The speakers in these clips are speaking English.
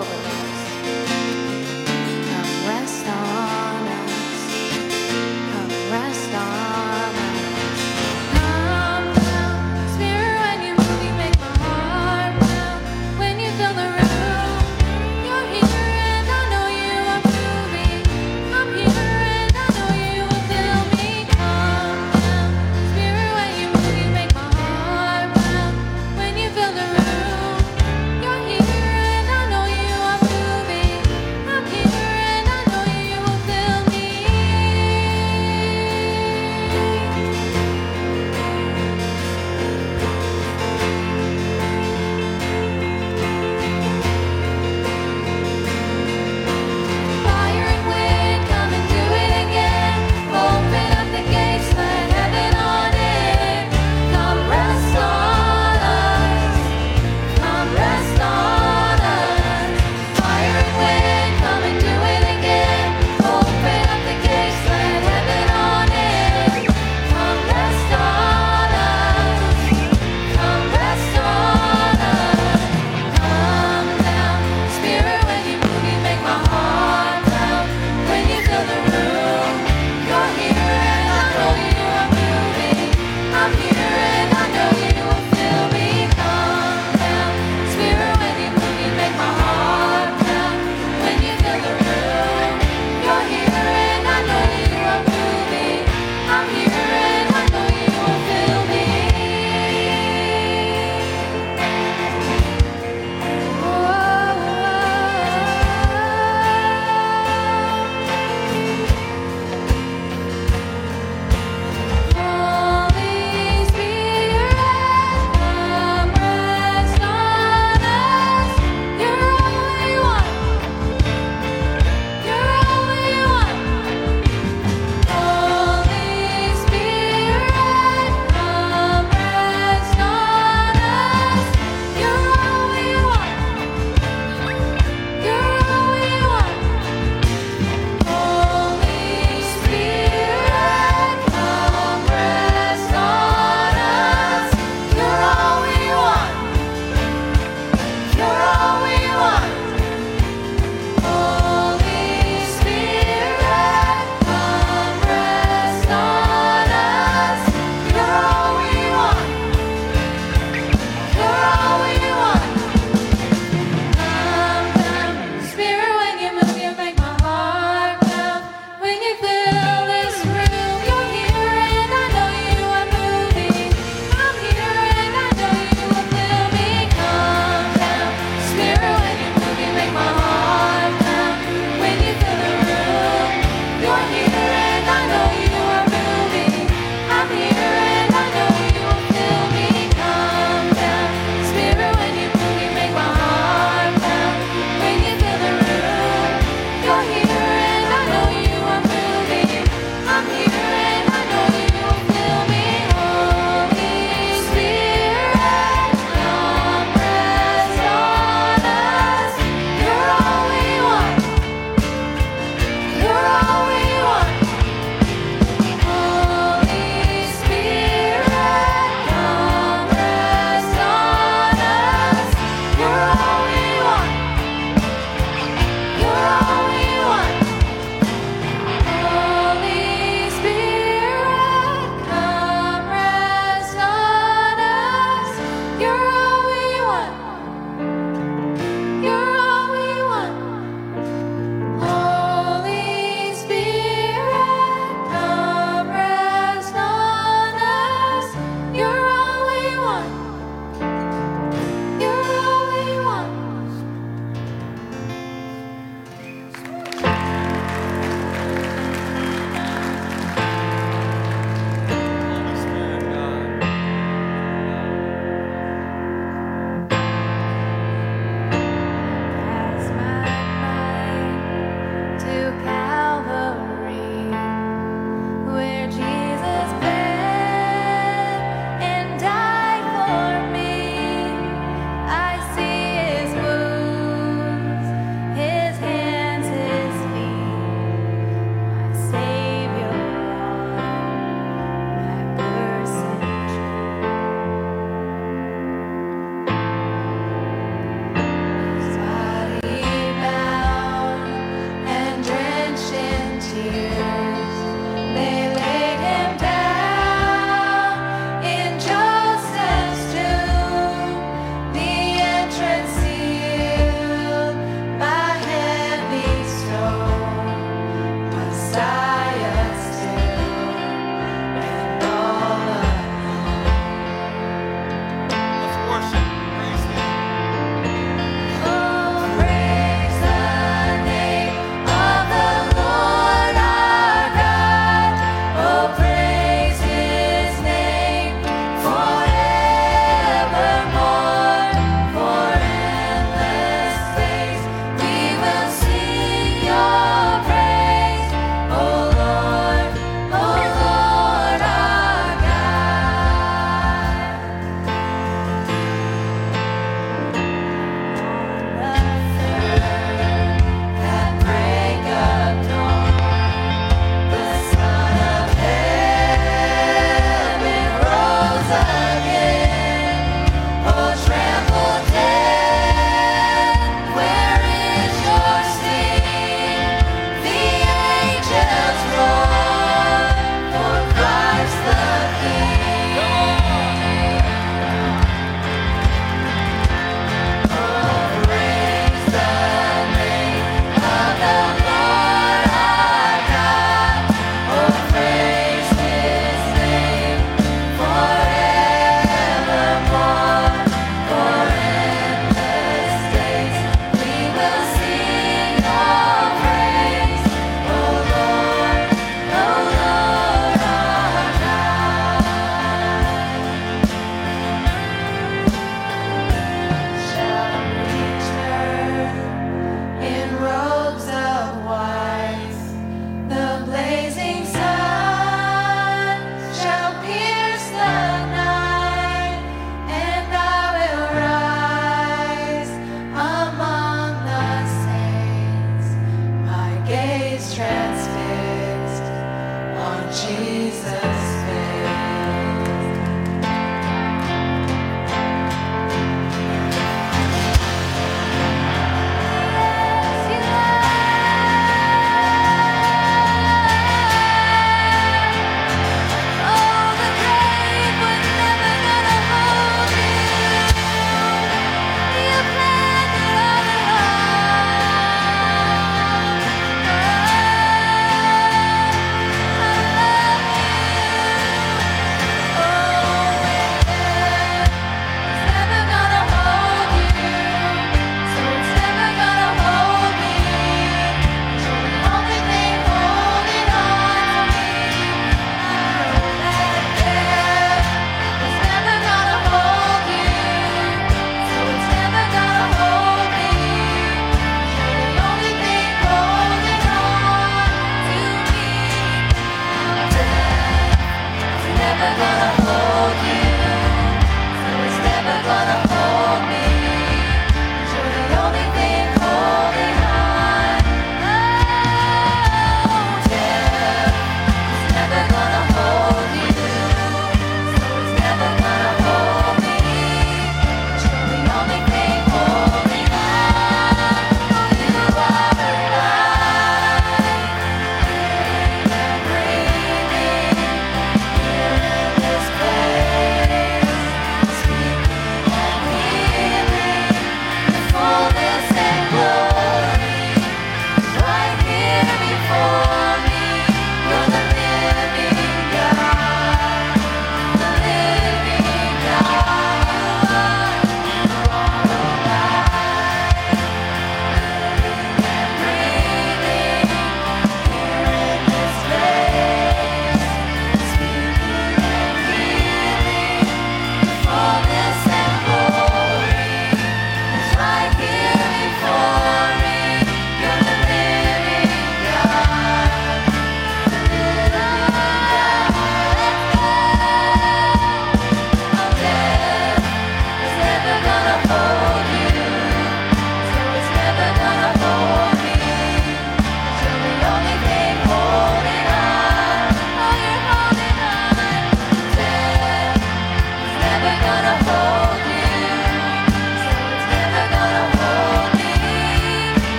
move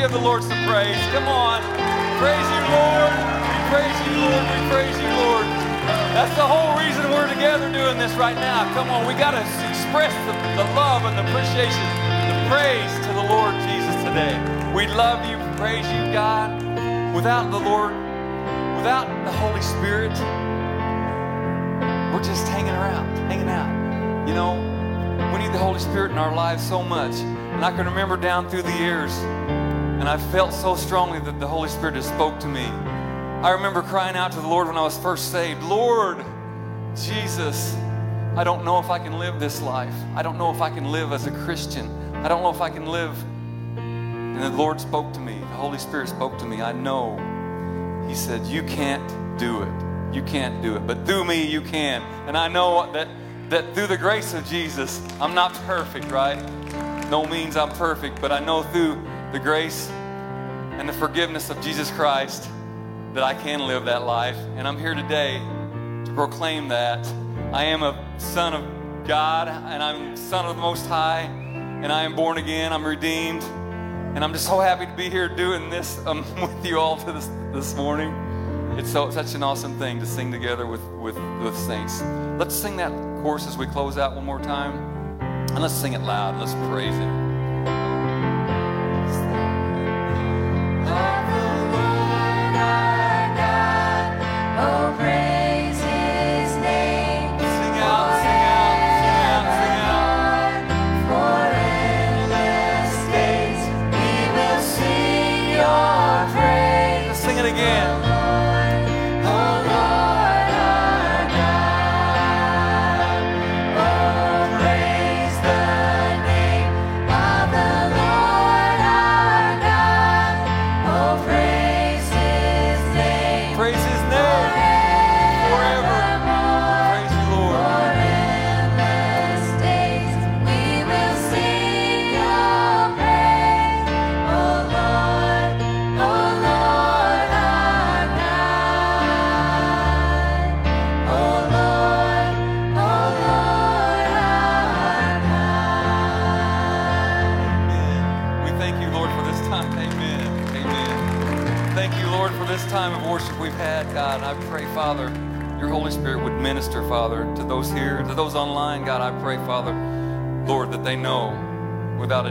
give the Lord some praise. Come on. Praise you, Lord. We praise you, Lord. We praise you, Lord. That's the whole reason we're together doing this right now. Come on, we got to express the, the love and the appreciation, the praise to the Lord Jesus today. We love you, praise you, God. Without the Lord, without the Holy Spirit, we're just hanging around, hanging out. You know, we need the Holy Spirit in our lives so much. And I can remember down through the years, and I felt so strongly that the Holy Spirit has spoke to me. I remember crying out to the Lord when I was first saved, Lord, Jesus, I don't know if I can live this life. I don't know if I can live as a Christian. I don't know if I can live. And the Lord spoke to me. The Holy Spirit spoke to me. I know. He said, You can't do it. You can't do it. But through me, you can. And I know that, that through the grace of Jesus, I'm not perfect, right? No means I'm perfect, but I know through the grace and the forgiveness of Jesus Christ that I can live that life. And I'm here today to proclaim that. I am a son of God, and I'm son of the Most High, and I am born again. I'm redeemed. And I'm just so happy to be here doing this um, with you all this, this morning. It's so, such an awesome thing to sing together with, with, with saints. Let's sing that chorus as we close out one more time. And let's sing it loud. Let's praise Him.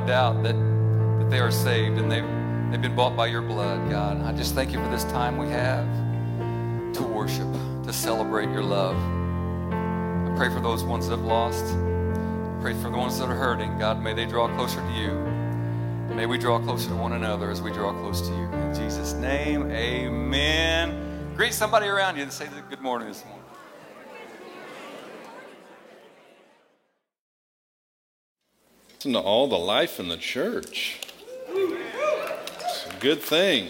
Doubt that, that they are saved and they've, they've been bought by your blood, God. I just thank you for this time we have to worship, to celebrate your love. I pray for those ones that have lost. Pray for the ones that are hurting. God, may they draw closer to you. May we draw closer to one another as we draw close to you. In Jesus' name, amen. Greet somebody around you and say good morning this morning. Listen to all the life in the church. It's a good thing.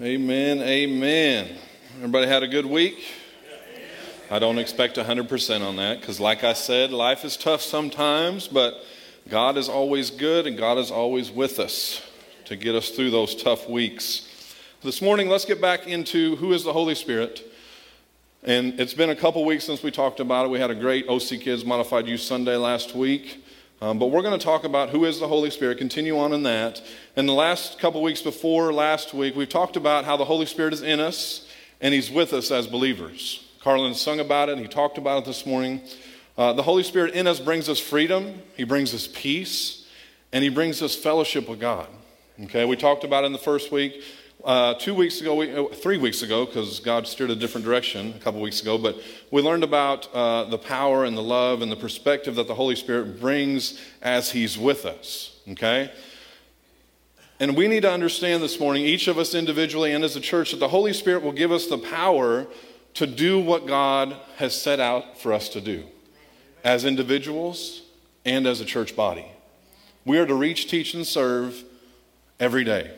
Amen, amen. Everybody had a good week? I don't expect 100% on that because, like I said, life is tough sometimes, but God is always good and God is always with us to get us through those tough weeks. This morning, let's get back into who is the Holy Spirit. And it's been a couple weeks since we talked about it. We had a great OC Kids Modified Youth Sunday last week. Um, but we're going to talk about who is the Holy Spirit, continue on in that. And the last couple weeks before last week, we've talked about how the Holy Spirit is in us and He's with us as believers. Carlin sung about it he talked about it this morning. Uh, the Holy Spirit in us brings us freedom, He brings us peace, and He brings us fellowship with God. Okay, we talked about it in the first week. Uh, two weeks ago, we, uh, three weeks ago, because God steered a different direction a couple weeks ago, but we learned about uh, the power and the love and the perspective that the Holy Spirit brings as He's with us. Okay? And we need to understand this morning, each of us individually and as a church, that the Holy Spirit will give us the power to do what God has set out for us to do as individuals and as a church body. We are to reach, teach, and serve every day.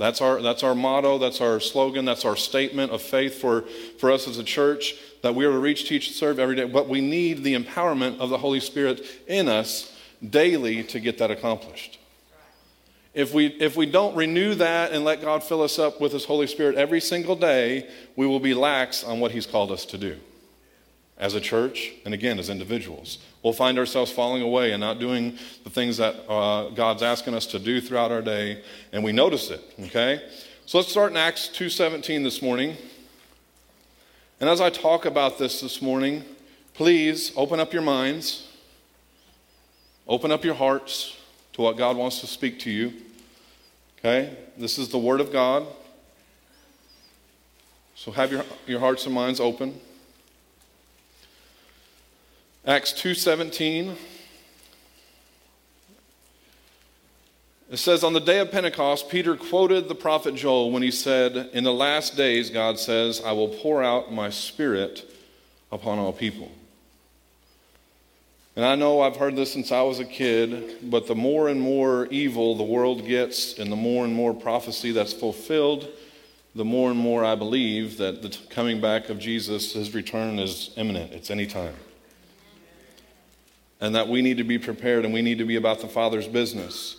That's our, that's our motto, that's our slogan, that's our statement of faith for, for us as a church that we are to reach, teach, and serve every day. But we need the empowerment of the Holy Spirit in us daily to get that accomplished. If we, if we don't renew that and let God fill us up with His Holy Spirit every single day, we will be lax on what He's called us to do. as a church and again as individuals. We'll find ourselves falling away and not doing the things that uh, God's asking us to do throughout our day, and we notice it. Okay, so let's start in Acts two seventeen this morning. And as I talk about this this morning, please open up your minds, open up your hearts to what God wants to speak to you. Okay, this is the Word of God. So have your, your hearts and minds open. Acts 2:17 It says on the day of Pentecost Peter quoted the prophet Joel when he said in the last days God says I will pour out my spirit upon all people. And I know I've heard this since I was a kid, but the more and more evil the world gets and the more and more prophecy that's fulfilled, the more and more I believe that the coming back of Jesus, his return is imminent. It's any time and that we need to be prepared and we need to be about the Father's business.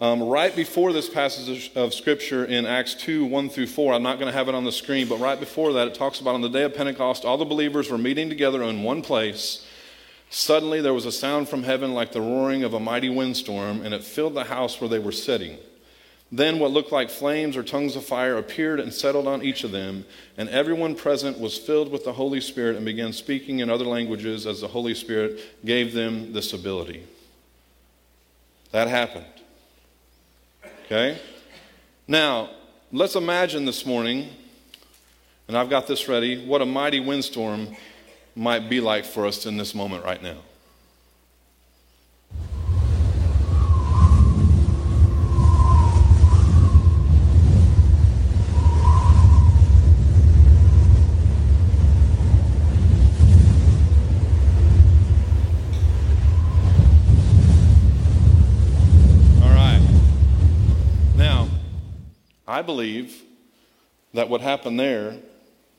Um, right before this passage of Scripture in Acts 2 1 through 4, I'm not going to have it on the screen, but right before that, it talks about on the day of Pentecost, all the believers were meeting together in one place. Suddenly, there was a sound from heaven like the roaring of a mighty windstorm, and it filled the house where they were sitting. Then what looked like flames or tongues of fire appeared and settled on each of them, and everyone present was filled with the Holy Spirit and began speaking in other languages as the Holy Spirit gave them this ability. That happened. Okay? Now, let's imagine this morning, and I've got this ready, what a mighty windstorm might be like for us in this moment right now. I believe that what happened there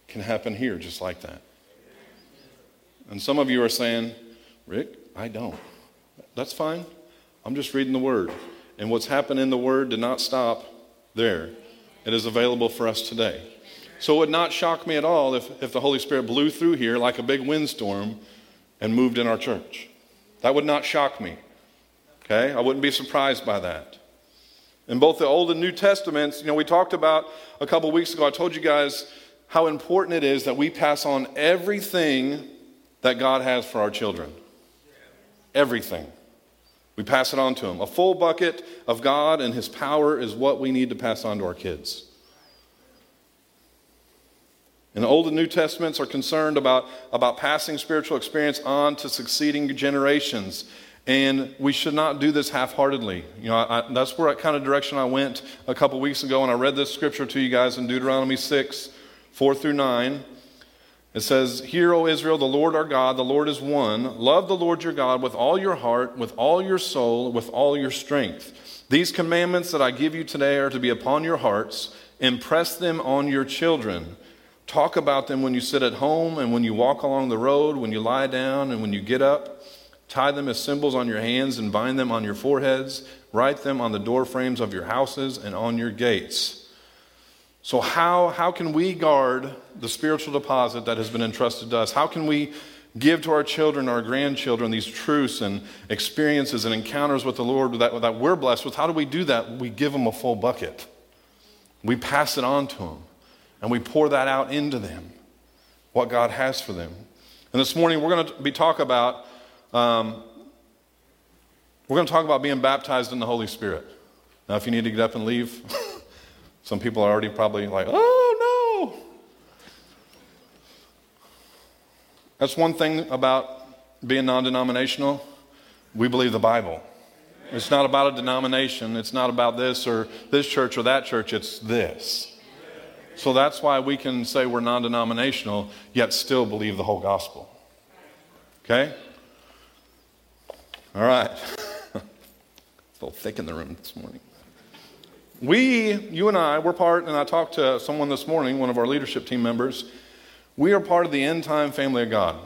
can happen here just like that. And some of you are saying, Rick, I don't. That's fine. I'm just reading the Word. And what's happened in the Word did not stop there, it is available for us today. So it would not shock me at all if, if the Holy Spirit blew through here like a big windstorm and moved in our church. That would not shock me. Okay? I wouldn't be surprised by that. In both the Old and New Testaments, you know, we talked about a couple weeks ago, I told you guys how important it is that we pass on everything that God has for our children. Everything. We pass it on to them. A full bucket of God and His power is what we need to pass on to our kids. And the Old and New Testaments are concerned about, about passing spiritual experience on to succeeding generations. And we should not do this half heartedly. You know, I, that's where I, kind of direction I went a couple weeks ago, and I read this scripture to you guys in Deuteronomy 6 4 through 9. It says, Hear, O Israel, the Lord our God, the Lord is one. Love the Lord your God with all your heart, with all your soul, with all your strength. These commandments that I give you today are to be upon your hearts. Impress them on your children. Talk about them when you sit at home and when you walk along the road, when you lie down and when you get up. Tie them as symbols on your hands and bind them on your foreheads. Write them on the door frames of your houses and on your gates. So, how, how can we guard the spiritual deposit that has been entrusted to us? How can we give to our children, our grandchildren, these truths and experiences and encounters with the Lord that, that we're blessed with? How do we do that? We give them a full bucket, we pass it on to them, and we pour that out into them, what God has for them. And this morning, we're going to be talk about. Um, we're going to talk about being baptized in the Holy Spirit. Now, if you need to get up and leave, some people are already probably like, oh no. That's one thing about being non denominational. We believe the Bible. It's not about a denomination, it's not about this or this church or that church, it's this. So that's why we can say we're non denominational, yet still believe the whole gospel. Okay? All right. a little thick in the room this morning. We, you and I, we're part, and I talked to someone this morning, one of our leadership team members. We are part of the end time family of God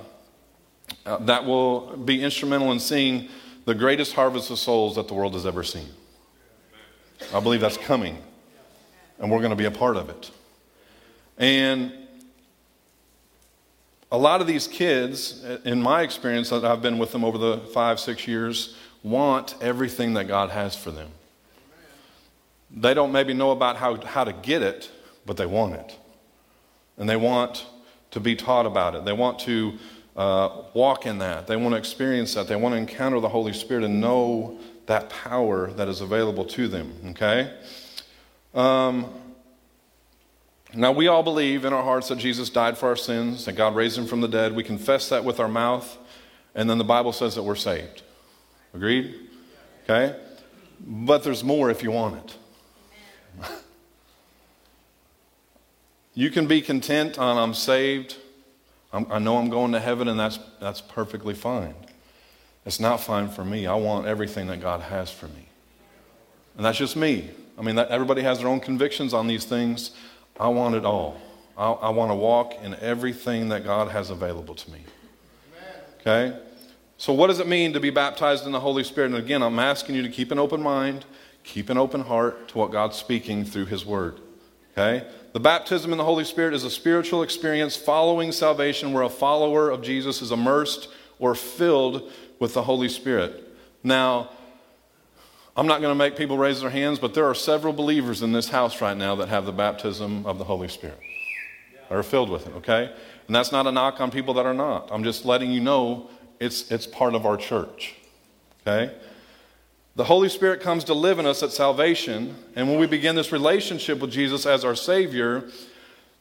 uh, that will be instrumental in seeing the greatest harvest of souls that the world has ever seen. I believe that's coming, and we're going to be a part of it. And a lot of these kids, in my experience that I've been with them over the five, six years, want everything that God has for them. They don't maybe know about how, how to get it, but they want it. And they want to be taught about it. They want to uh, walk in that. They want to experience that. They want to encounter the Holy Spirit and know that power that is available to them. Okay? Um, now, we all believe in our hearts that Jesus died for our sins, that God raised him from the dead. We confess that with our mouth, and then the Bible says that we're saved. Agreed? Okay? But there's more if you want it. you can be content on I'm saved. I'm, i know I'm going to heaven, and that's, that's perfectly fine. It's not fine for me. I want everything that God has for me. And that's just me. I mean, that, everybody has their own convictions on these things. I want it all. I, I want to walk in everything that God has available to me. Okay? So, what does it mean to be baptized in the Holy Spirit? And again, I'm asking you to keep an open mind, keep an open heart to what God's speaking through His Word. Okay? The baptism in the Holy Spirit is a spiritual experience following salvation where a follower of Jesus is immersed or filled with the Holy Spirit. Now, I'm not going to make people raise their hands, but there are several believers in this house right now that have the baptism of the Holy Spirit, that are filled with it, okay? And that's not a knock on people that are not. I'm just letting you know it's, it's part of our church, okay? The Holy Spirit comes to live in us at salvation, and when we begin this relationship with Jesus as our Savior,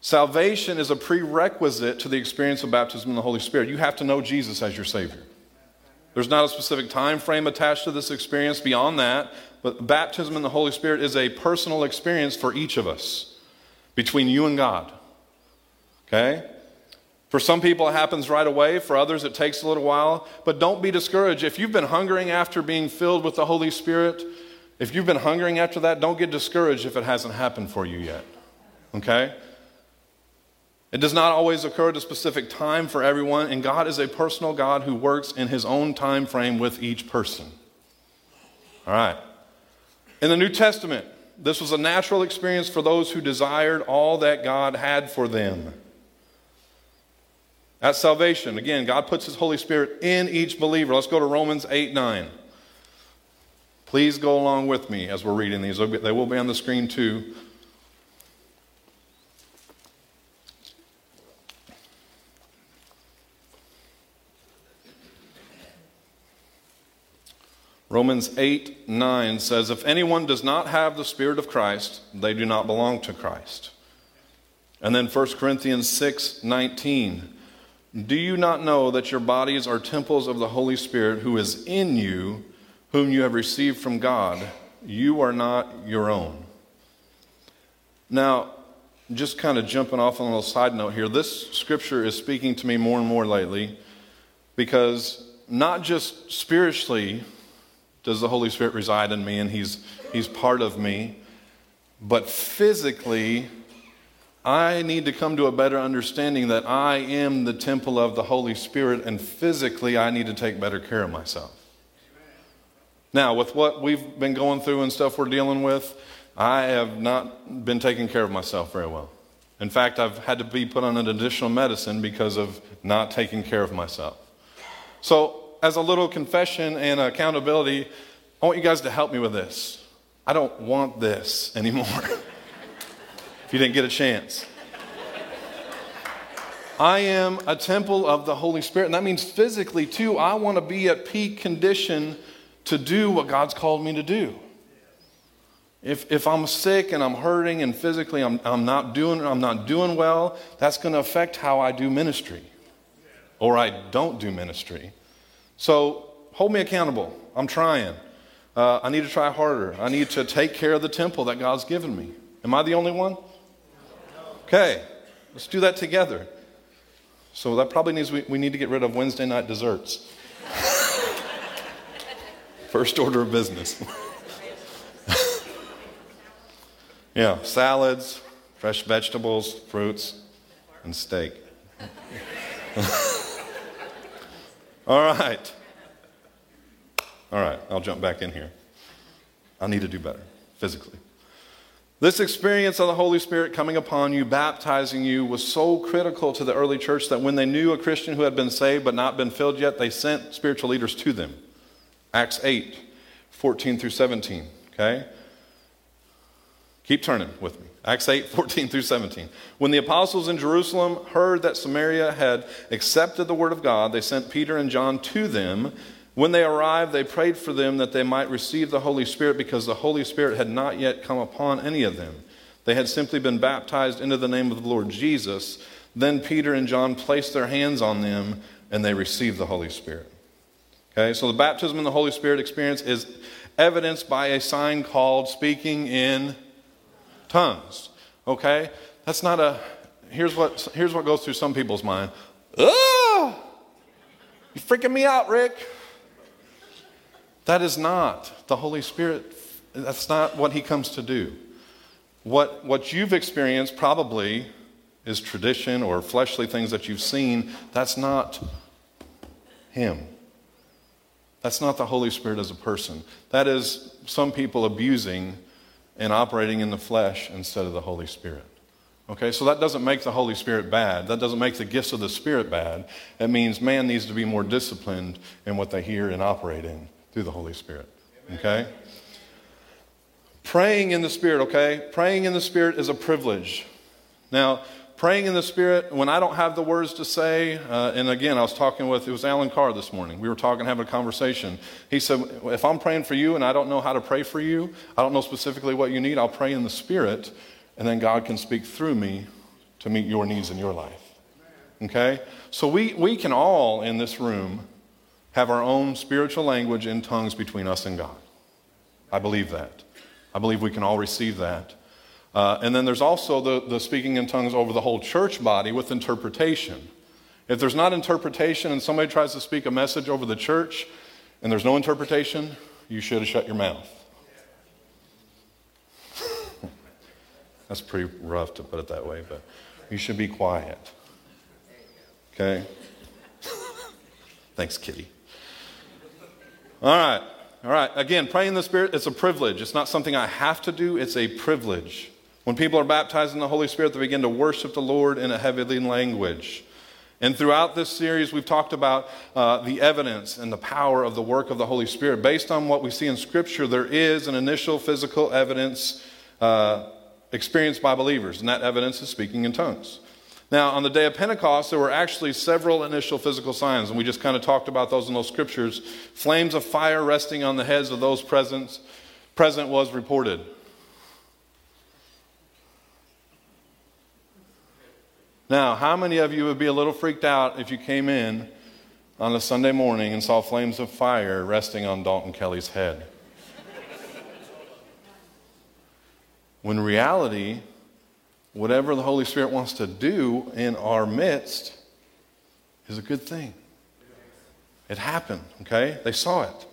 salvation is a prerequisite to the experience of baptism in the Holy Spirit. You have to know Jesus as your Savior. There's not a specific time frame attached to this experience beyond that, but baptism in the Holy Spirit is a personal experience for each of us between you and God. Okay? For some people, it happens right away. For others, it takes a little while. But don't be discouraged. If you've been hungering after being filled with the Holy Spirit, if you've been hungering after that, don't get discouraged if it hasn't happened for you yet. Okay? It does not always occur at a specific time for everyone, and God is a personal God who works in his own time frame with each person. All right. In the New Testament, this was a natural experience for those who desired all that God had for them. At salvation, again, God puts His Holy Spirit in each believer. Let's go to Romans 8 9. Please go along with me as we're reading these. They will be on the screen too. Romans 8 9 says, If anyone does not have the Spirit of Christ, they do not belong to Christ. And then 1 Corinthians 6 19. Do you not know that your bodies are temples of the Holy Spirit who is in you, whom you have received from God? You are not your own. Now, just kind of jumping off on a little side note here, this scripture is speaking to me more and more lately because not just spiritually does the Holy Spirit reside in me and he's, he's part of me, but physically, I need to come to a better understanding that I am the temple of the Holy Spirit, and physically, I need to take better care of myself. Now, with what we've been going through and stuff we're dealing with, I have not been taking care of myself very well. In fact, I've had to be put on an additional medicine because of not taking care of myself. So, as a little confession and accountability, I want you guys to help me with this. I don't want this anymore. if you didn't get a chance. I am a temple of the Holy Spirit. And that means physically, too, I want to be at peak condition to do what God's called me to do. If, if I'm sick and I'm hurting and physically I'm, I'm, not doing, I'm not doing well, that's going to affect how I do ministry or I don't do ministry. So hold me accountable. I'm trying. Uh, I need to try harder. I need to take care of the temple that God's given me. Am I the only one? Okay, let's do that together. So that probably means we, we need to get rid of Wednesday night desserts. First order of business. yeah, salads, fresh vegetables, fruits, and steak. All right. All right, I'll jump back in here. I need to do better physically. This experience of the Holy Spirit coming upon you, baptizing you, was so critical to the early church that when they knew a Christian who had been saved but not been filled yet, they sent spiritual leaders to them. Acts 8, 14 through 17. Okay? Keep turning with me. Acts 8, 14 through 17. When the apostles in Jerusalem heard that Samaria had accepted the word of God, they sent Peter and John to them. When they arrived, they prayed for them that they might receive the Holy Spirit because the Holy Spirit had not yet come upon any of them. They had simply been baptized into the name of the Lord Jesus. Then Peter and John placed their hands on them and they received the Holy Spirit. Okay, so the baptism in the Holy Spirit experience is evidenced by a sign called speaking in tongues. Okay? That's not a here's what here's what goes through some people's mind. Oh, you freaking me out, Rick. That is not the Holy Spirit. That's not what he comes to do. What, what you've experienced probably is tradition or fleshly things that you've seen. That's not him. That's not the Holy Spirit as a person. That is some people abusing and operating in the flesh instead of the Holy Spirit. Okay, so that doesn't make the Holy Spirit bad. That doesn't make the gifts of the Spirit bad. It means man needs to be more disciplined in what they hear and operate in through the Holy Spirit. Okay? Praying in the Spirit, okay? Praying in the Spirit is a privilege. Now, praying in the Spirit, when I don't have the words to say, uh, and again, I was talking with, it was Alan Carr this morning. We were talking, having a conversation. He said, if I'm praying for you and I don't know how to pray for you, I don't know specifically what you need, I'll pray in the Spirit, and then God can speak through me to meet your needs in your life. Okay? So we, we can all in this room have our own spiritual language in tongues between us and God. I believe that. I believe we can all receive that. Uh, and then there's also the, the speaking in tongues over the whole church body with interpretation. If there's not interpretation and somebody tries to speak a message over the church and there's no interpretation, you should have shut your mouth. That's pretty rough to put it that way, but you should be quiet. Okay? Thanks, Kitty. All right. All right. Again, praying in the Spirit, it's a privilege. It's not something I have to do, it's a privilege. When people are baptized in the Holy Spirit, they begin to worship the Lord in a heavenly language. And throughout this series, we've talked about uh, the evidence and the power of the work of the Holy Spirit. Based on what we see in Scripture, there is an initial physical evidence uh, experienced by believers, and that evidence is speaking in tongues. Now, on the day of Pentecost, there were actually several initial physical signs, and we just kind of talked about those in those scriptures. Flames of fire resting on the heads of those present, present was reported. Now, how many of you would be a little freaked out if you came in on a Sunday morning and saw flames of fire resting on Dalton Kelly's head? when reality, whatever the Holy Spirit wants to do in our midst is a good thing. It happened, okay? They saw it.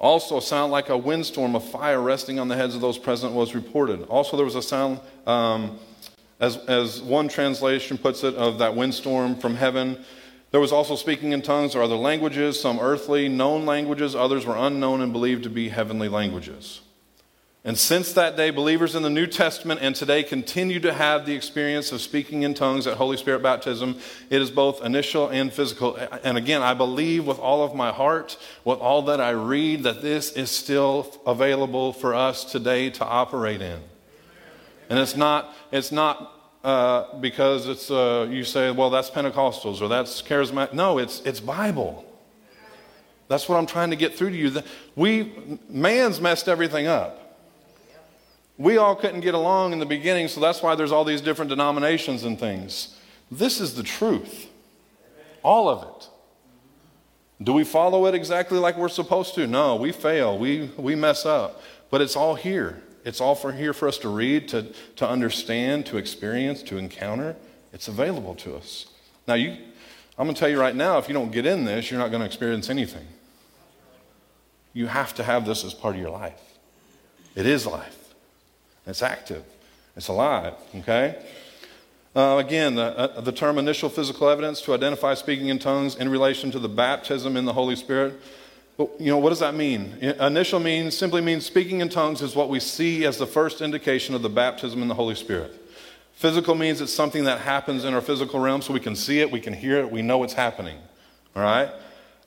Also, a sound like a windstorm of fire resting on the heads of those present was reported. Also, there was a sound, um, as, as one translation puts it, of that windstorm from heaven. There was also speaking in tongues or other languages, some earthly, known languages, others were unknown and believed to be heavenly languages. And since that day, believers in the New Testament and today continue to have the experience of speaking in tongues at Holy Spirit baptism. It is both initial and physical. And again, I believe with all of my heart, with all that I read, that this is still available for us today to operate in. And it's not, it's not uh, because it's, uh, you say, well, that's Pentecostals or that's charismatic. No, it's, it's Bible. That's what I'm trying to get through to you. We, man's messed everything up we all couldn't get along in the beginning, so that's why there's all these different denominations and things. This is the truth. All of it. Do we follow it exactly like we're supposed to? No, we fail. We, we mess up. But it's all here. It's all for here for us to read, to, to understand, to experience, to encounter. It's available to us. Now, you, I'm going to tell you right now if you don't get in this, you're not going to experience anything. You have to have this as part of your life. It is life. It's active, it's alive, okay? Uh, again, the, uh, the term initial physical evidence to identify speaking in tongues in relation to the baptism in the Holy Spirit. You know, what does that mean? Initial means simply means speaking in tongues is what we see as the first indication of the baptism in the Holy Spirit. Physical means it's something that happens in our physical realm, so we can see it, we can hear it, we know it's happening. All right?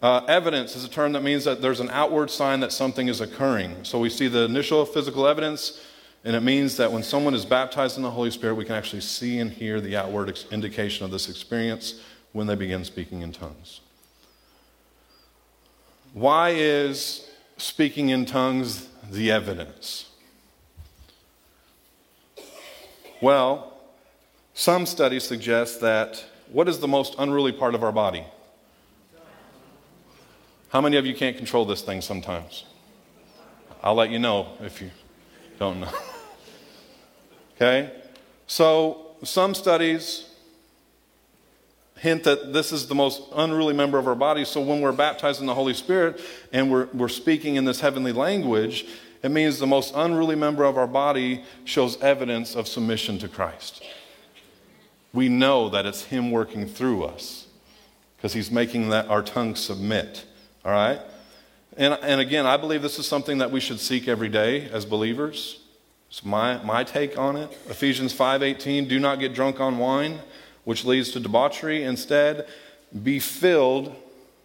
Uh, evidence is a term that means that there's an outward sign that something is occurring. So we see the initial physical evidence, and it means that when someone is baptized in the Holy Spirit, we can actually see and hear the outward ex- indication of this experience when they begin speaking in tongues. Why is speaking in tongues the evidence? Well, some studies suggest that what is the most unruly part of our body? How many of you can't control this thing sometimes? I'll let you know if you don't know. okay? So, some studies hint that this is the most unruly member of our body. So, when we're baptized in the Holy Spirit and we're, we're speaking in this heavenly language, it means the most unruly member of our body shows evidence of submission to Christ. We know that it's Him working through us because He's making that our tongue submit. All right? And, and again, I believe this is something that we should seek every day as believers. It's my, my take on it. Ephesians 5:18, do not get drunk on wine, which leads to debauchery. Instead, be filled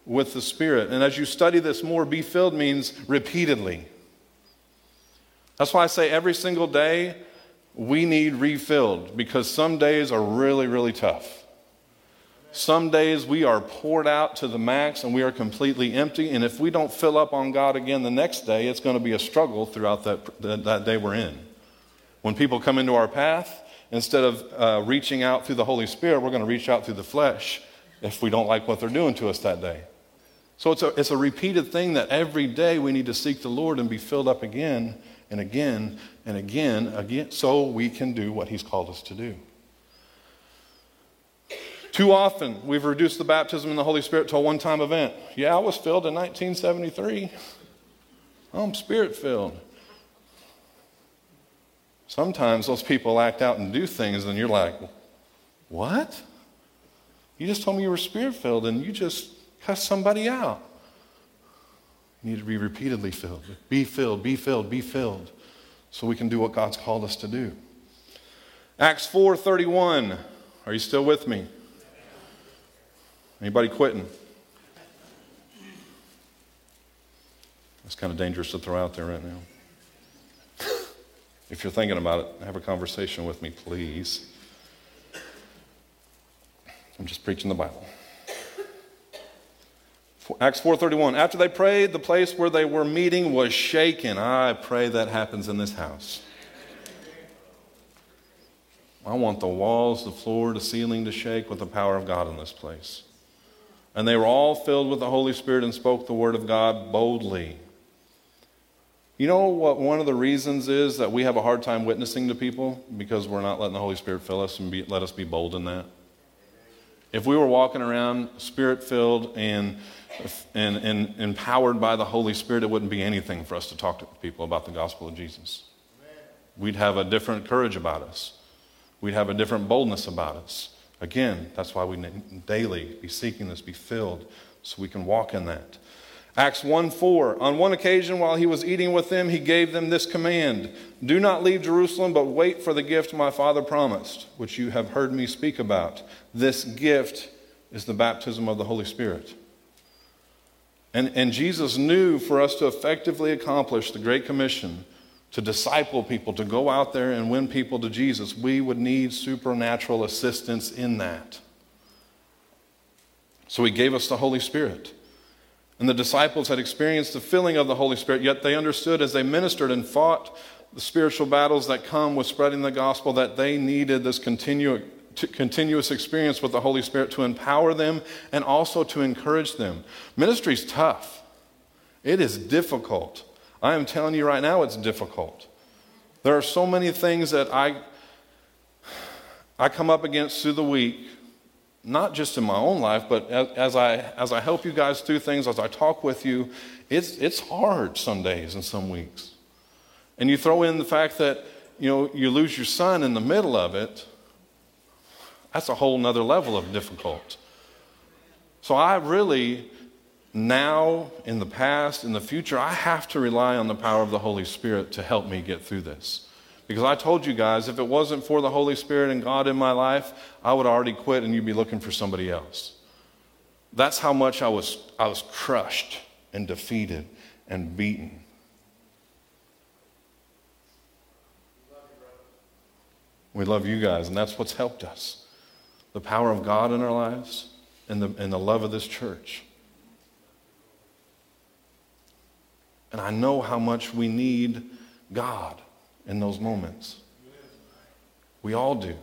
with the Spirit. And as you study this more, be filled means repeatedly. That's why I say every single day we need refilled because some days are really, really tough. Some days we are poured out to the max and we are completely empty. And if we don't fill up on God again the next day, it's going to be a struggle throughout that, that, that day we're in. When people come into our path, instead of uh, reaching out through the Holy Spirit, we're going to reach out through the flesh if we don't like what they're doing to us that day. So it's a, it's a repeated thing that every day we need to seek the Lord and be filled up again and again and again, again, so we can do what He's called us to do. Too often, we've reduced the baptism in the Holy Spirit to a one time event. Yeah, I was filled in 1973. I'm spirit filled. Sometimes those people act out and do things, and you're like, What? You just told me you were spirit filled, and you just cussed somebody out. You need to be repeatedly filled. Be filled, be filled, be filled, so we can do what God's called us to do. Acts 4:31. Are you still with me? Anybody quitting? That's kind of dangerous to throw out there right now. If you're thinking about it, have a conversation with me, please. I'm just preaching the Bible. Acts 4:31 After they prayed the place where they were meeting was shaken. I pray that happens in this house. I want the walls, the floor, the ceiling to shake with the power of God in this place. And they were all filled with the Holy Spirit and spoke the word of God boldly. You know what one of the reasons is that we have a hard time witnessing to people? Because we're not letting the Holy Spirit fill us and be, let us be bold in that. If we were walking around spirit filled and, and, and empowered by the Holy Spirit, it wouldn't be anything for us to talk to people about the gospel of Jesus. We'd have a different courage about us, we'd have a different boldness about us. Again, that's why we daily be seeking this, be filled, so we can walk in that. Acts 1 4. On one occasion, while he was eating with them, he gave them this command Do not leave Jerusalem, but wait for the gift my father promised, which you have heard me speak about. This gift is the baptism of the Holy Spirit. And, and Jesus knew for us to effectively accomplish the Great Commission, to disciple people, to go out there and win people to Jesus, we would need supernatural assistance in that. So he gave us the Holy Spirit. And the disciples had experienced the filling of the Holy Spirit, yet they understood as they ministered and fought the spiritual battles that come with spreading the gospel that they needed this continu- continuous experience with the Holy Spirit to empower them and also to encourage them. Ministry is tough, it is difficult. I am telling you right now, it's difficult. There are so many things that I, I come up against through the week not just in my own life, but as, I, as I help you guys through things, as I talk with you, it's, it's hard some days and some weeks. And you throw in the fact that, you know, you lose your son in the middle of it, that's a whole nother level of difficult. So I really now, in the past, in the future, I have to rely on the power of the Holy Spirit to help me get through this. Because I told you guys, if it wasn't for the Holy Spirit and God in my life, I would already quit and you'd be looking for somebody else. That's how much I was, I was crushed and defeated and beaten. We love you guys, and that's what's helped us. The power of God in our lives and the, and the love of this church. And I know how much we need God in those moments. We all do.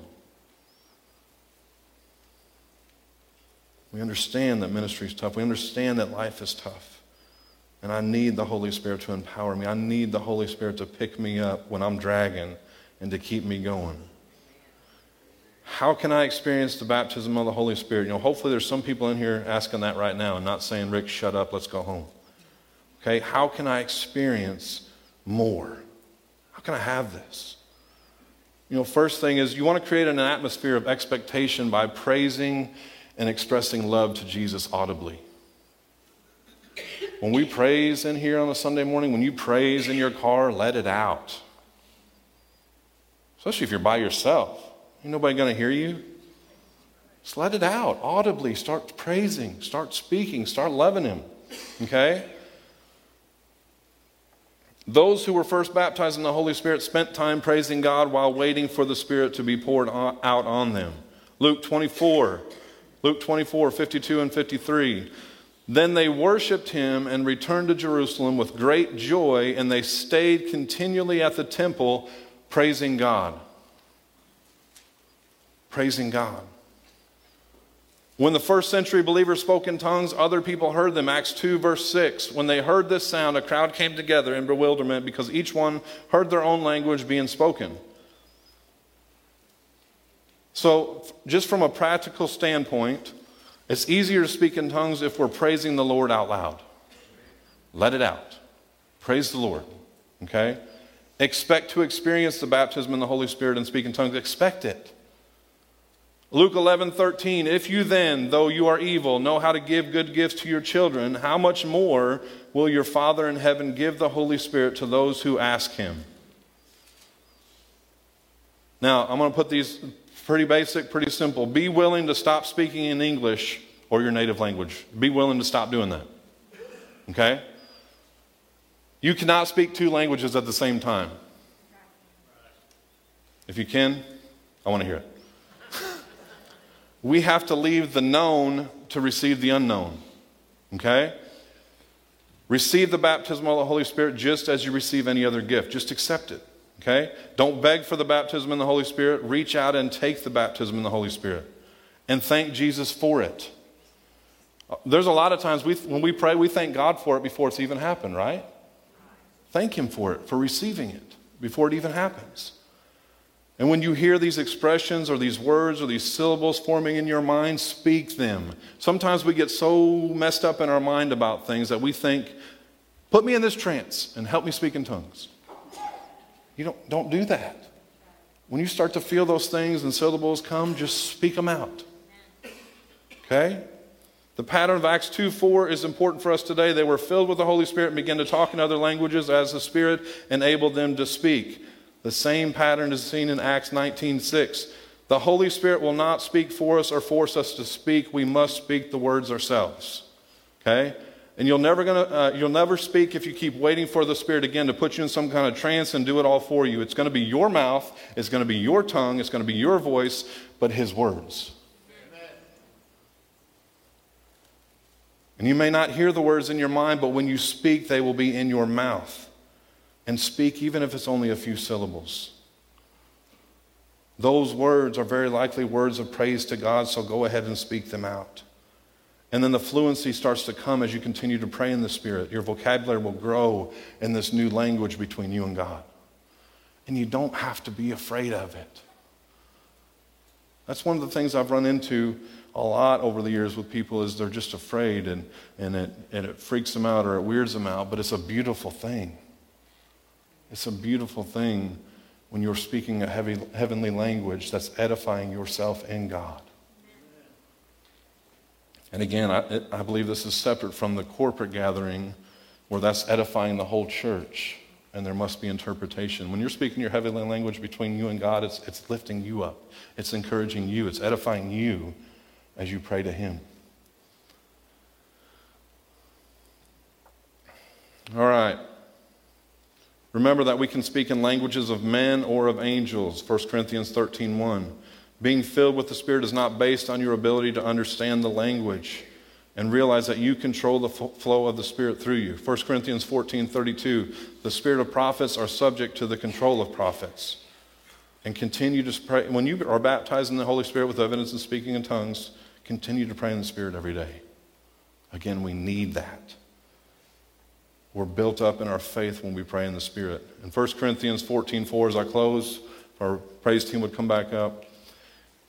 We understand that ministry is tough. We understand that life is tough. And I need the Holy Spirit to empower me. I need the Holy Spirit to pick me up when I'm dragging and to keep me going. How can I experience the baptism of the Holy Spirit? You know, hopefully there's some people in here asking that right now and not saying, Rick, shut up, let's go home. Okay, how can I experience more? Can I have this? You know, first thing is you want to create an atmosphere of expectation by praising and expressing love to Jesus audibly. When we praise in here on a Sunday morning, when you praise in your car, let it out. Especially if you're by yourself. Ain't nobody going to hear you. Just let it out audibly. Start praising, start speaking, start loving Him. Okay? Those who were first baptized in the Holy Spirit spent time praising God while waiting for the Spirit to be poured out on them. Luke 24, Luke 24, 52 and 53. Then they worshiped him and returned to Jerusalem with great joy, and they stayed continually at the temple praising God. Praising God. When the first century believers spoke in tongues, other people heard them. Acts 2, verse 6. When they heard this sound, a crowd came together in bewilderment because each one heard their own language being spoken. So, just from a practical standpoint, it's easier to speak in tongues if we're praising the Lord out loud. Let it out. Praise the Lord. Okay? Expect to experience the baptism in the Holy Spirit and speak in tongues. Expect it. Luke 11, 13. If you then, though you are evil, know how to give good gifts to your children, how much more will your Father in heaven give the Holy Spirit to those who ask him? Now, I'm going to put these pretty basic, pretty simple. Be willing to stop speaking in English or your native language. Be willing to stop doing that. Okay? You cannot speak two languages at the same time. If you can, I want to hear it we have to leave the known to receive the unknown. Okay? Receive the baptism of the Holy Spirit just as you receive any other gift. Just accept it. Okay? Don't beg for the baptism in the Holy Spirit. Reach out and take the baptism in the Holy Spirit. And thank Jesus for it. There's a lot of times we, when we pray, we thank God for it before it's even happened, right? Thank Him for it, for receiving it before it even happens. And when you hear these expressions or these words or these syllables forming in your mind, speak them. Sometimes we get so messed up in our mind about things that we think, put me in this trance and help me speak in tongues. You don't, don't do that. When you start to feel those things and syllables come, just speak them out. Okay? The pattern of Acts 2 4 is important for us today. They were filled with the Holy Spirit and began to talk in other languages as the Spirit enabled them to speak. The same pattern is seen in Acts 19:6. The Holy Spirit will not speak for us or force us to speak. We must speak the words ourselves. Okay? And you'll never, gonna, uh, you'll never speak if you keep waiting for the Spirit again to put you in some kind of trance and do it all for you. It's going to be your mouth, it's going to be your tongue, it's going to be your voice, but His words. Amen. And you may not hear the words in your mind, but when you speak, they will be in your mouth and speak, even if it's only a few syllables. Those words are very likely words of praise to God, so go ahead and speak them out. And then the fluency starts to come as you continue to pray in the Spirit. Your vocabulary will grow in this new language between you and God. And you don't have to be afraid of it. That's one of the things I've run into a lot over the years with people is they're just afraid and, and, it, and it freaks them out or it weirds them out, but it's a beautiful thing. It's a beautiful thing when you're speaking a heavy, heavenly language that's edifying yourself in God. And again, I, I believe this is separate from the corporate gathering where that's edifying the whole church and there must be interpretation. When you're speaking your heavenly language between you and God, it's, it's lifting you up, it's encouraging you, it's edifying you as you pray to Him. All right. Remember that we can speak in languages of men or of angels, 1 Corinthians 13 1. Being filled with the Spirit is not based on your ability to understand the language and realize that you control the f- flow of the Spirit through you. 1 Corinthians 14 32. The Spirit of prophets are subject to the control of prophets. And continue to pray. When you are baptized in the Holy Spirit with evidence of speaking in tongues, continue to pray in the Spirit every day. Again, we need that. We're built up in our faith when we pray in the Spirit. In 1 Corinthians 14 4, as I close, our praise team would come back up.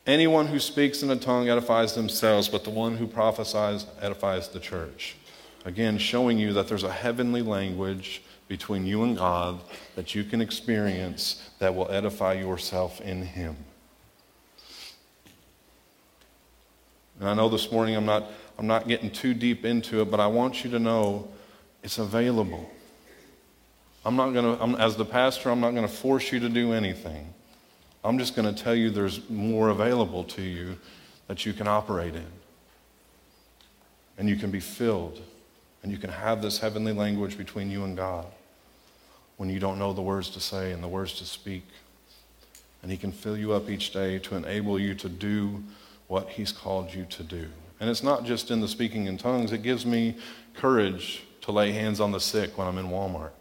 Anyone who speaks in a tongue edifies themselves, but the one who prophesies edifies the church. Again, showing you that there's a heavenly language between you and God that you can experience that will edify yourself in Him. And I know this morning I'm not, I'm not getting too deep into it, but I want you to know it's available. I'm not going to, as the pastor, I'm not going to force you to do anything. I'm just going to tell you there's more available to you that you can operate in. And you can be filled. And you can have this heavenly language between you and God when you don't know the words to say and the words to speak. And He can fill you up each day to enable you to do what He's called you to do. And it's not just in the speaking in tongues, it gives me courage to lay hands on the sick when I'm in Walmart.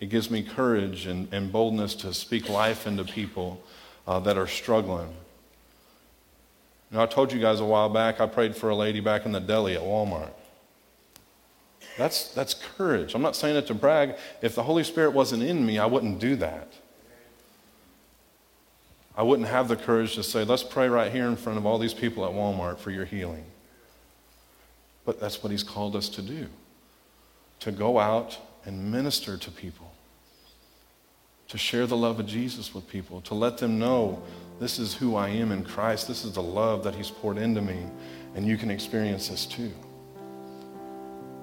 It gives me courage and, and boldness to speak life into people uh, that are struggling. You know, I told you guys a while back, I prayed for a lady back in the deli at Walmart. That's, that's courage. I'm not saying it to brag. If the Holy Spirit wasn't in me, I wouldn't do that. I wouldn't have the courage to say, let's pray right here in front of all these people at Walmart for your healing. But that's what He's called us to do to go out and minister to people, to share the love of Jesus with people, to let them know this is who I am in Christ, this is the love that He's poured into me, and you can experience this too.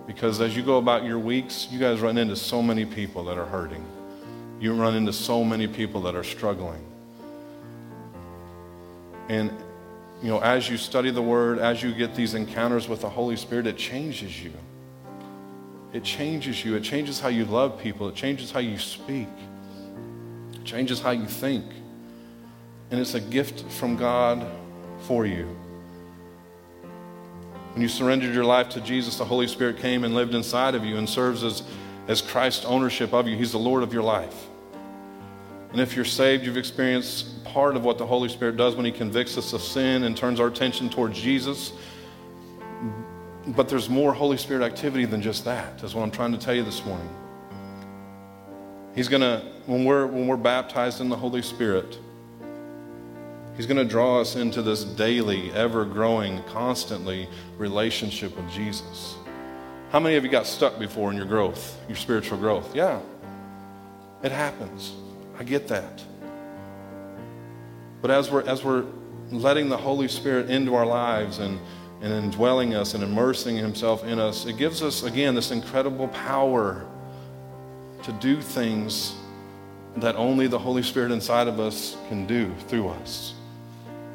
Because as you go about your weeks, you guys run into so many people that are hurting. You run into so many people that are struggling. And, you know, as you study the Word, as you get these encounters with the Holy Spirit, it changes you. It changes you. It changes how you love people. It changes how you speak. It changes how you think. And it's a gift from God for you. When you surrendered your life to Jesus, the Holy Spirit came and lived inside of you and serves as, as Christ's ownership of you. He's the Lord of your life. And if you're saved, you've experienced part of what the Holy Spirit does when He convicts us of sin and turns our attention towards Jesus. But there's more Holy Spirit activity than just that. That's what I'm trying to tell you this morning. He's going to, when we're, when we're baptized in the Holy Spirit, He's going to draw us into this daily, ever growing, constantly relationship with Jesus. How many of you got stuck before in your growth, your spiritual growth? Yeah, it happens. I get that. But as we're, as we're letting the Holy Spirit into our lives and, and indwelling us and immersing Himself in us, it gives us, again, this incredible power to do things that only the Holy Spirit inside of us can do through us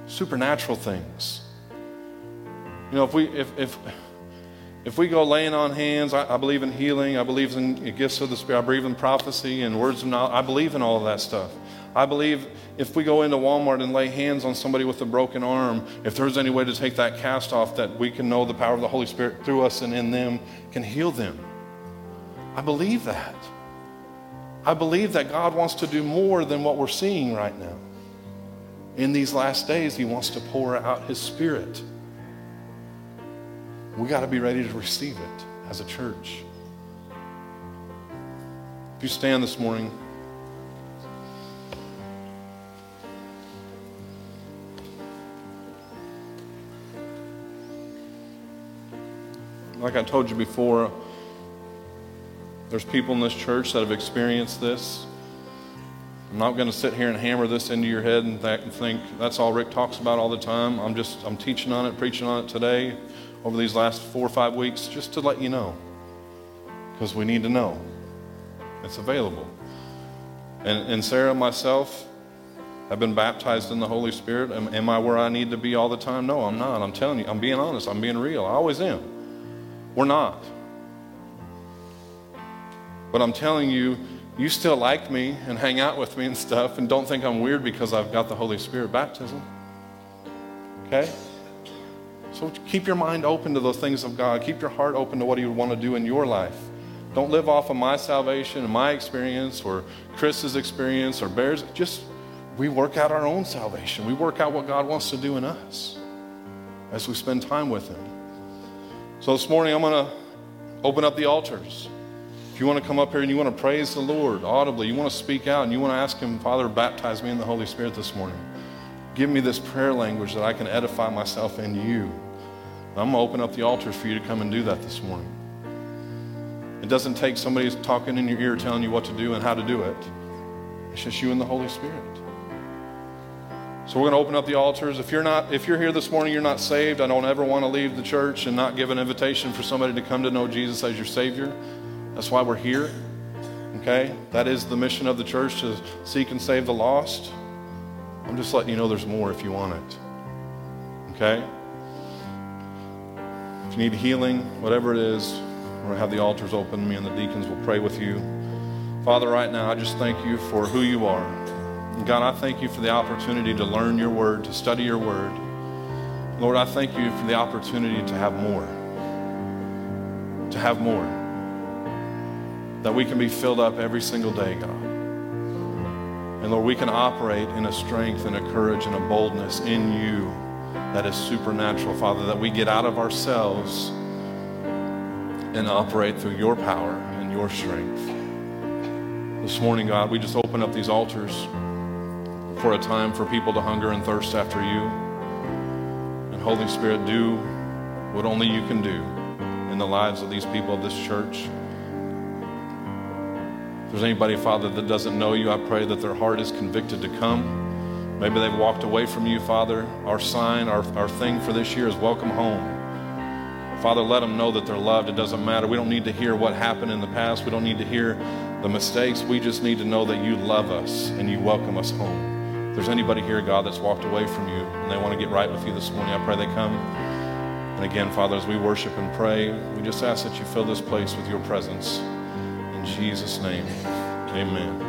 supernatural things. You know, if we if if if we go laying on hands, I, I, believe in healing. I believe in gifts of the Spirit. I believe in prophecy and words of knowledge. I believe in all of that stuff. I believe if we go into Walmart and lay hands on somebody with a broken arm, if there's any way to take that cast off, that we can know the power of the Holy Spirit through us and in them can heal them. I believe that. I believe that God wants to do more than what we're seeing right now in these last days, He wants to pour out His Spirit. We got to be ready to receive it as a church. If you stand this morning, like I told you before, there's people in this church that have experienced this. I'm not going to sit here and hammer this into your head and think that's all Rick talks about all the time. I'm just I'm teaching on it, preaching on it today. over these last four or five weeks just to let you know. Because we need to know. It's available. And, and Sarah and myself have been baptized in the Holy Spirit. Am, am I where I need to be all the time? No, I'm not. I'm telling you, I'm being honest. I'm being real. I always am. We're not. But I'm telling you, you still like me and hang out with me and stuff and don't think I'm weird because I've got the Holy Spirit baptism. Okay? So keep your mind open to those things of God. Keep your heart open to what He would want to do in your life. Don't live off of my salvation and my experience or Chris's experience or Bear's. Just, we work out our own salvation. We work out what God wants to do in us as we spend time with Him. So this morning, I'm going to open up the altars. If you want to come up here and you want to praise the Lord audibly, you want to speak out and you want to ask Him, Father, baptize me in the Holy Spirit this morning. Give me this prayer language that I can edify myself in you. I'm going to open up the altars for you to come and do that this morning. It doesn't take somebody talking in your ear telling you what to do and how to do it. It's just you and the Holy Spirit. So we're going to open up the altars. If you're not if you're here this morning you're not saved, I don't ever want to leave the church and not give an invitation for somebody to come to know Jesus as your savior. That's why we're here. Okay? That is the mission of the church to seek and save the lost. I'm just letting you know there's more if you want it. Okay? If you need healing, whatever it is, we're going to have the altars open. Me and the deacons will pray with you. Father, right now, I just thank you for who you are. And God, I thank you for the opportunity to learn your word, to study your word. Lord, I thank you for the opportunity to have more. To have more. That we can be filled up every single day, God. And Lord, we can operate in a strength and a courage and a boldness in you that is supernatural, Father, that we get out of ourselves and operate through your power and your strength. This morning, God, we just open up these altars for a time for people to hunger and thirst after you. And Holy Spirit, do what only you can do in the lives of these people of this church. If there's anybody, Father, that doesn't know you, I pray that their heart is convicted to come. Maybe they've walked away from you, Father. Our sign, our, our thing for this year is welcome home. Father, let them know that they're loved. It doesn't matter. We don't need to hear what happened in the past. We don't need to hear the mistakes. We just need to know that you love us and you welcome us home. There's anybody here, God, that's walked away from you and they want to get right with you this morning, I pray they come. And again, Father, as we worship and pray, we just ask that you fill this place with your presence. In Jesus' name, amen.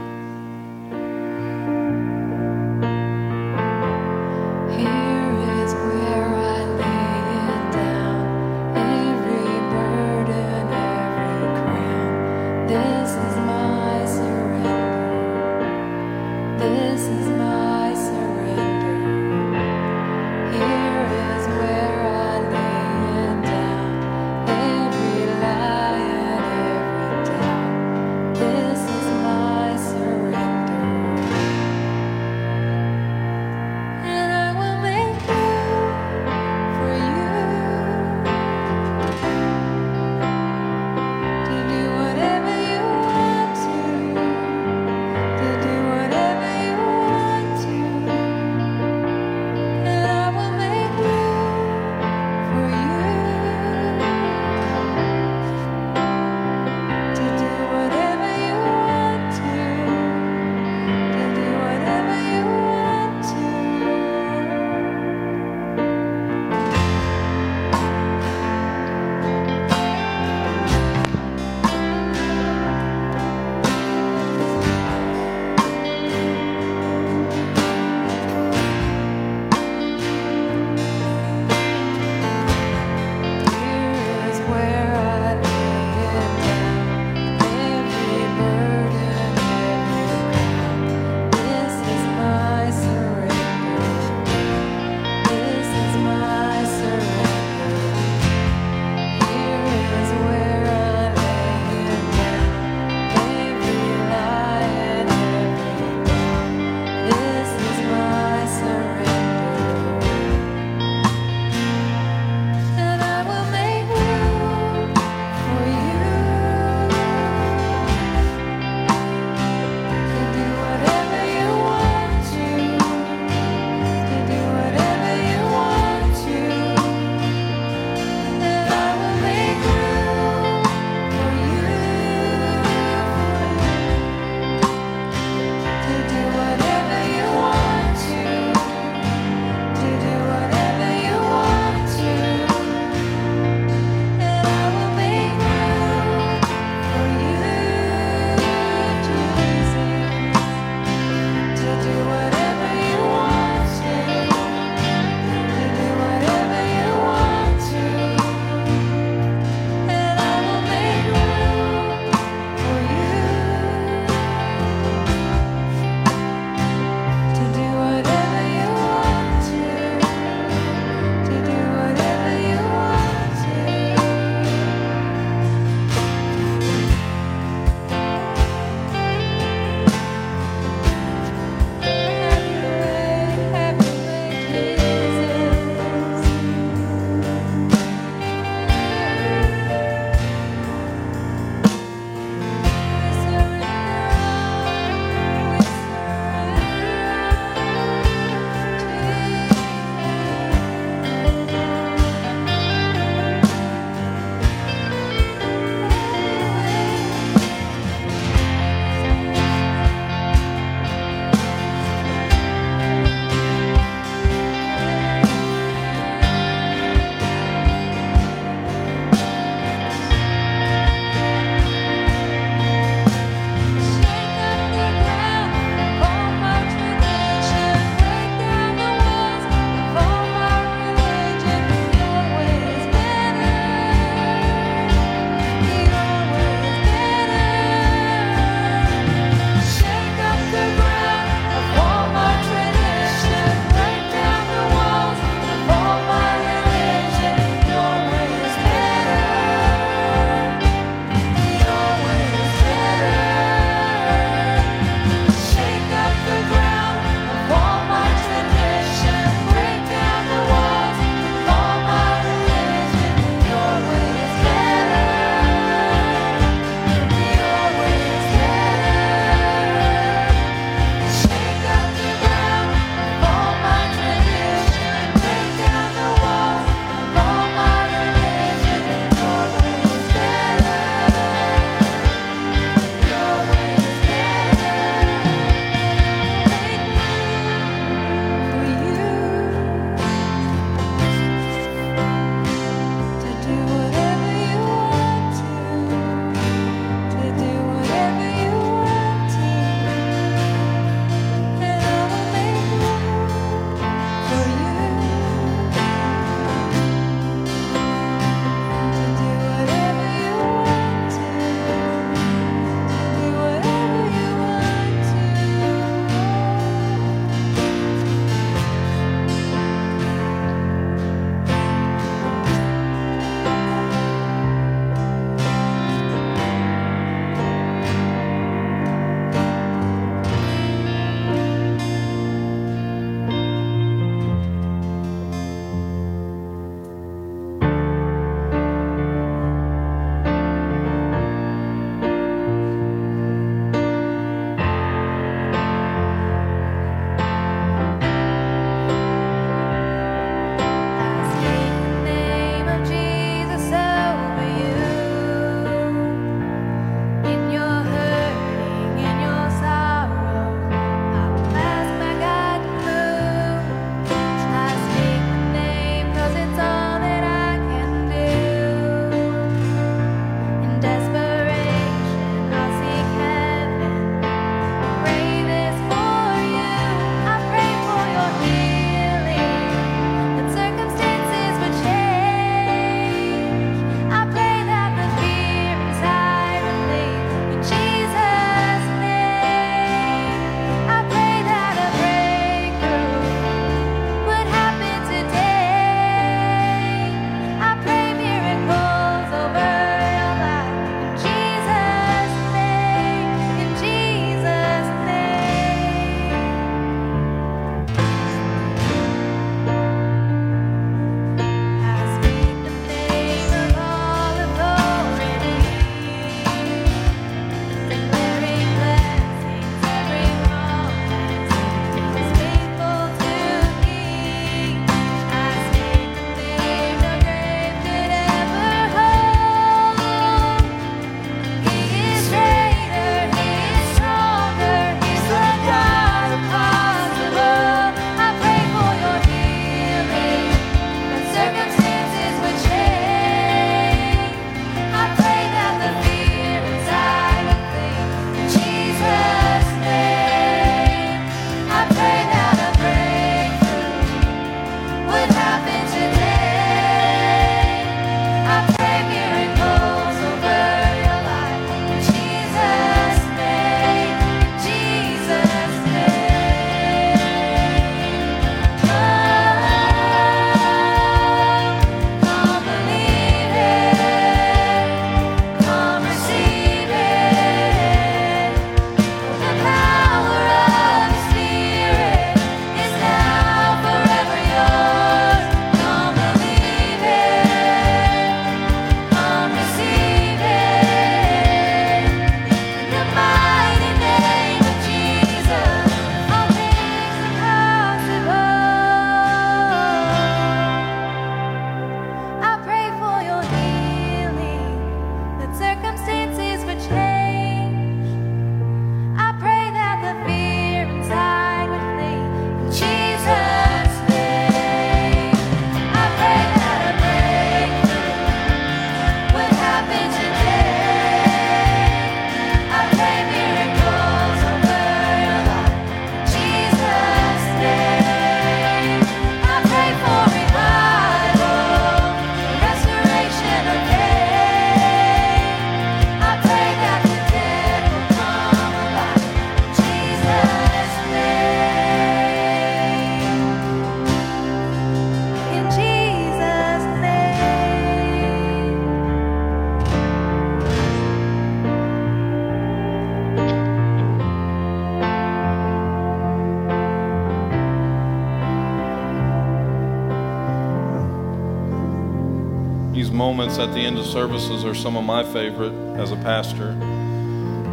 At the end of services are some of my favorite as a pastor.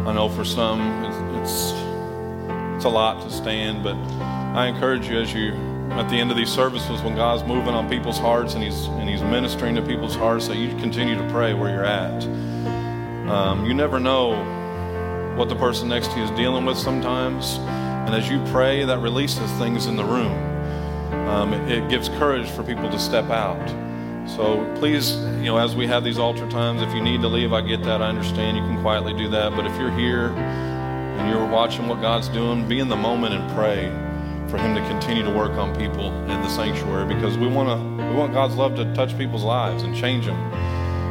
I know for some it's, it's, it's a lot to stand, but I encourage you as you at the end of these services when God's moving on people's hearts and He's and He's ministering to people's hearts that you continue to pray where you're at. Um, you never know what the person next to you is dealing with sometimes, and as you pray, that releases things in the room. Um, it, it gives courage for people to step out. So please, you know, as we have these altar times, if you need to leave, I get that. I understand. You can quietly do that. But if you're here and you're watching what God's doing, be in the moment and pray for Him to continue to work on people in the sanctuary because we want to. We want God's love to touch people's lives and change them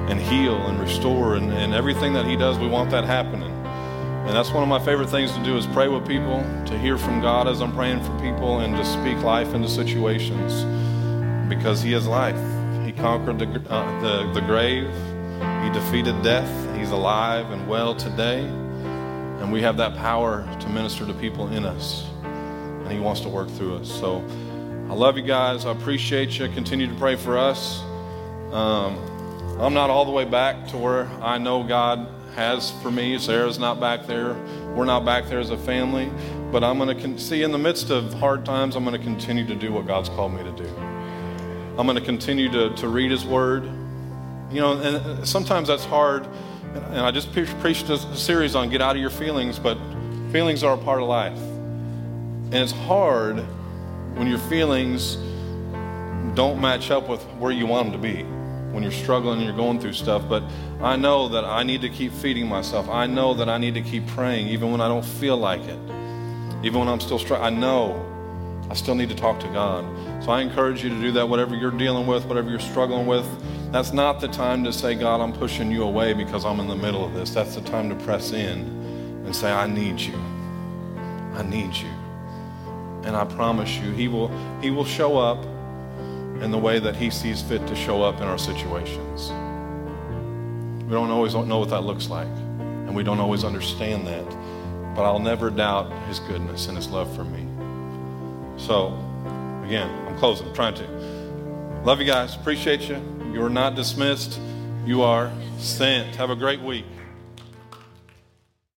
and heal and restore and, and everything that He does. We want that happening. And that's one of my favorite things to do is pray with people, to hear from God as I'm praying for people, and to speak life into situations because He is life. Conquered the, uh, the, the grave, He defeated death. He's alive and well today. And we have that power to minister to people in us. And He wants to work through us. So I love you guys. I appreciate you. Continue to pray for us. Um, I'm not all the way back to where I know God has for me. Sarah's not back there. We're not back there as a family. But I'm going to con- see in the midst of hard times, I'm going to continue to do what God's called me to do. I'm going to continue to, to read His Word. You know, and uh, sometimes that's hard. And I just pre- preached a series on get out of your feelings, but feelings are a part of life. And it's hard when your feelings don't match up with where you want them to be when you're struggling and you're going through stuff. But I know that I need to keep feeding myself. I know that I need to keep praying even when I don't feel like it. Even when I'm still struggling, I know I still need to talk to God. So I encourage you to do that, whatever you're dealing with, whatever you're struggling with. That's not the time to say, God, I'm pushing you away because I'm in the middle of this. That's the time to press in and say, I need you. I need you. And I promise you, He will, he will show up in the way that He sees fit to show up in our situations. We don't always know what that looks like, and we don't always understand that. But I'll never doubt His goodness and His love for me. So, again, I'm closing, I'm trying to. Love you guys. Appreciate you. You are not dismissed. You are sent. Have a great week.